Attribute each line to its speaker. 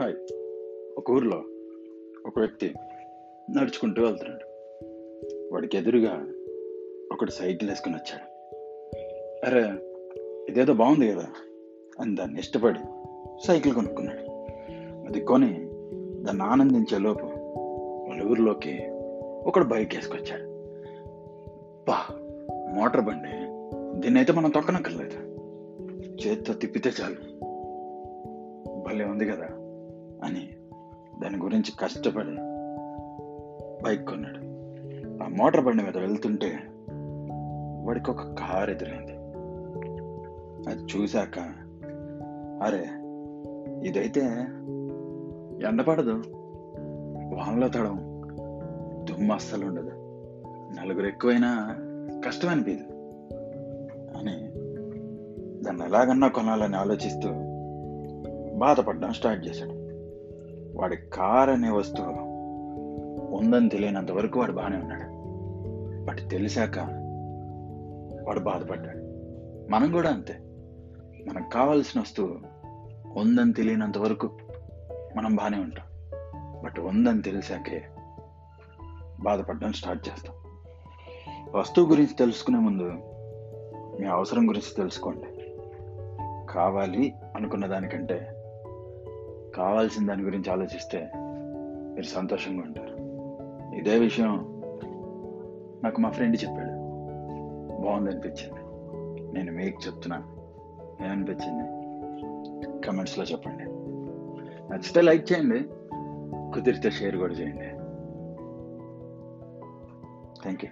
Speaker 1: Hi. ఒక ఊర్లో ఒక వ్యక్తి నడుచుకుంటూ వెళ్తున్నాడు. వాడికి ఎదురుగా ఒకడు సైకిల్ వేసుకుని వచ్చాడు. అరే ఇదేదో బాగుంది కదా అని దాన్ని ఇష్టపడి సైకిల్ కొనుక్కున్నాడు. అది కొని దాన్ని ఆనందించే లోపు వాళ్ళ ఊరిలోకి ఒకడు బైక్ వేసుకొచ్చాడు. బా మోటార్ బండి. దీన్ని అయితే మనం తొక్కనక్కర్లేదు. చేత్తో తిప్పితే చాలు. భలే ఉంది కదా. అని దాని గురించి కష్టపడి బైక్ కొన్నాడు. ఆ మోటార్ బండి మీద వెళ్తుంటే వాడికి ఒక కారు ఎదురైంది. అది చూశాక అరే ఇదైతే ఎండపడదు. వానలో తడం దుమ్ము అస్సలు ఉండదు. నలుగురు ఎక్కువైనా కష్టం అనిపించదు అని దాన్ని ఎలాగన్నా కొనాలని ఆలోచిస్తూ బాధపడడం స్టార్ట్ చేశాడు. వాడి కార్ అనే వస్తువు ఉందని తెలియనంత వరకు వాడు బాగానే ఉన్నాడు. బట్ తెలిసాక వాడు బాధపడ్డాడు. మనం కూడా అంతే. మనకు కావాల్సిన వస్తువు ఉందని తెలియనంత వరకు మనం బాగానే ఉంటాం. బట్ ఉందని తెలిసాకే బాధపడడం స్టార్ట్ చేస్తాం. వస్తువు గురించి తెలుసుకునే ముందు మీ అవసరం గురించి తెలుసుకోండి. కావాలి అనుకున్న దానికంటే కావాల్సిన దాని గురించి ఆలోచిస్తే మీరు సంతోషంగా ఉంటారు. ఇదే విషయం నాకు మా ఫ్రెండ్ చెప్పాడు. బాగుంది అనిపించింది నేను మీకు చెప్తున్నాను ఏమనిపించింది? కమెంట్స్లో చెప్పండి. నచ్చితే లైక్ చేయండి కుదిరితే షేర్ కూడా చేయండి. Thank you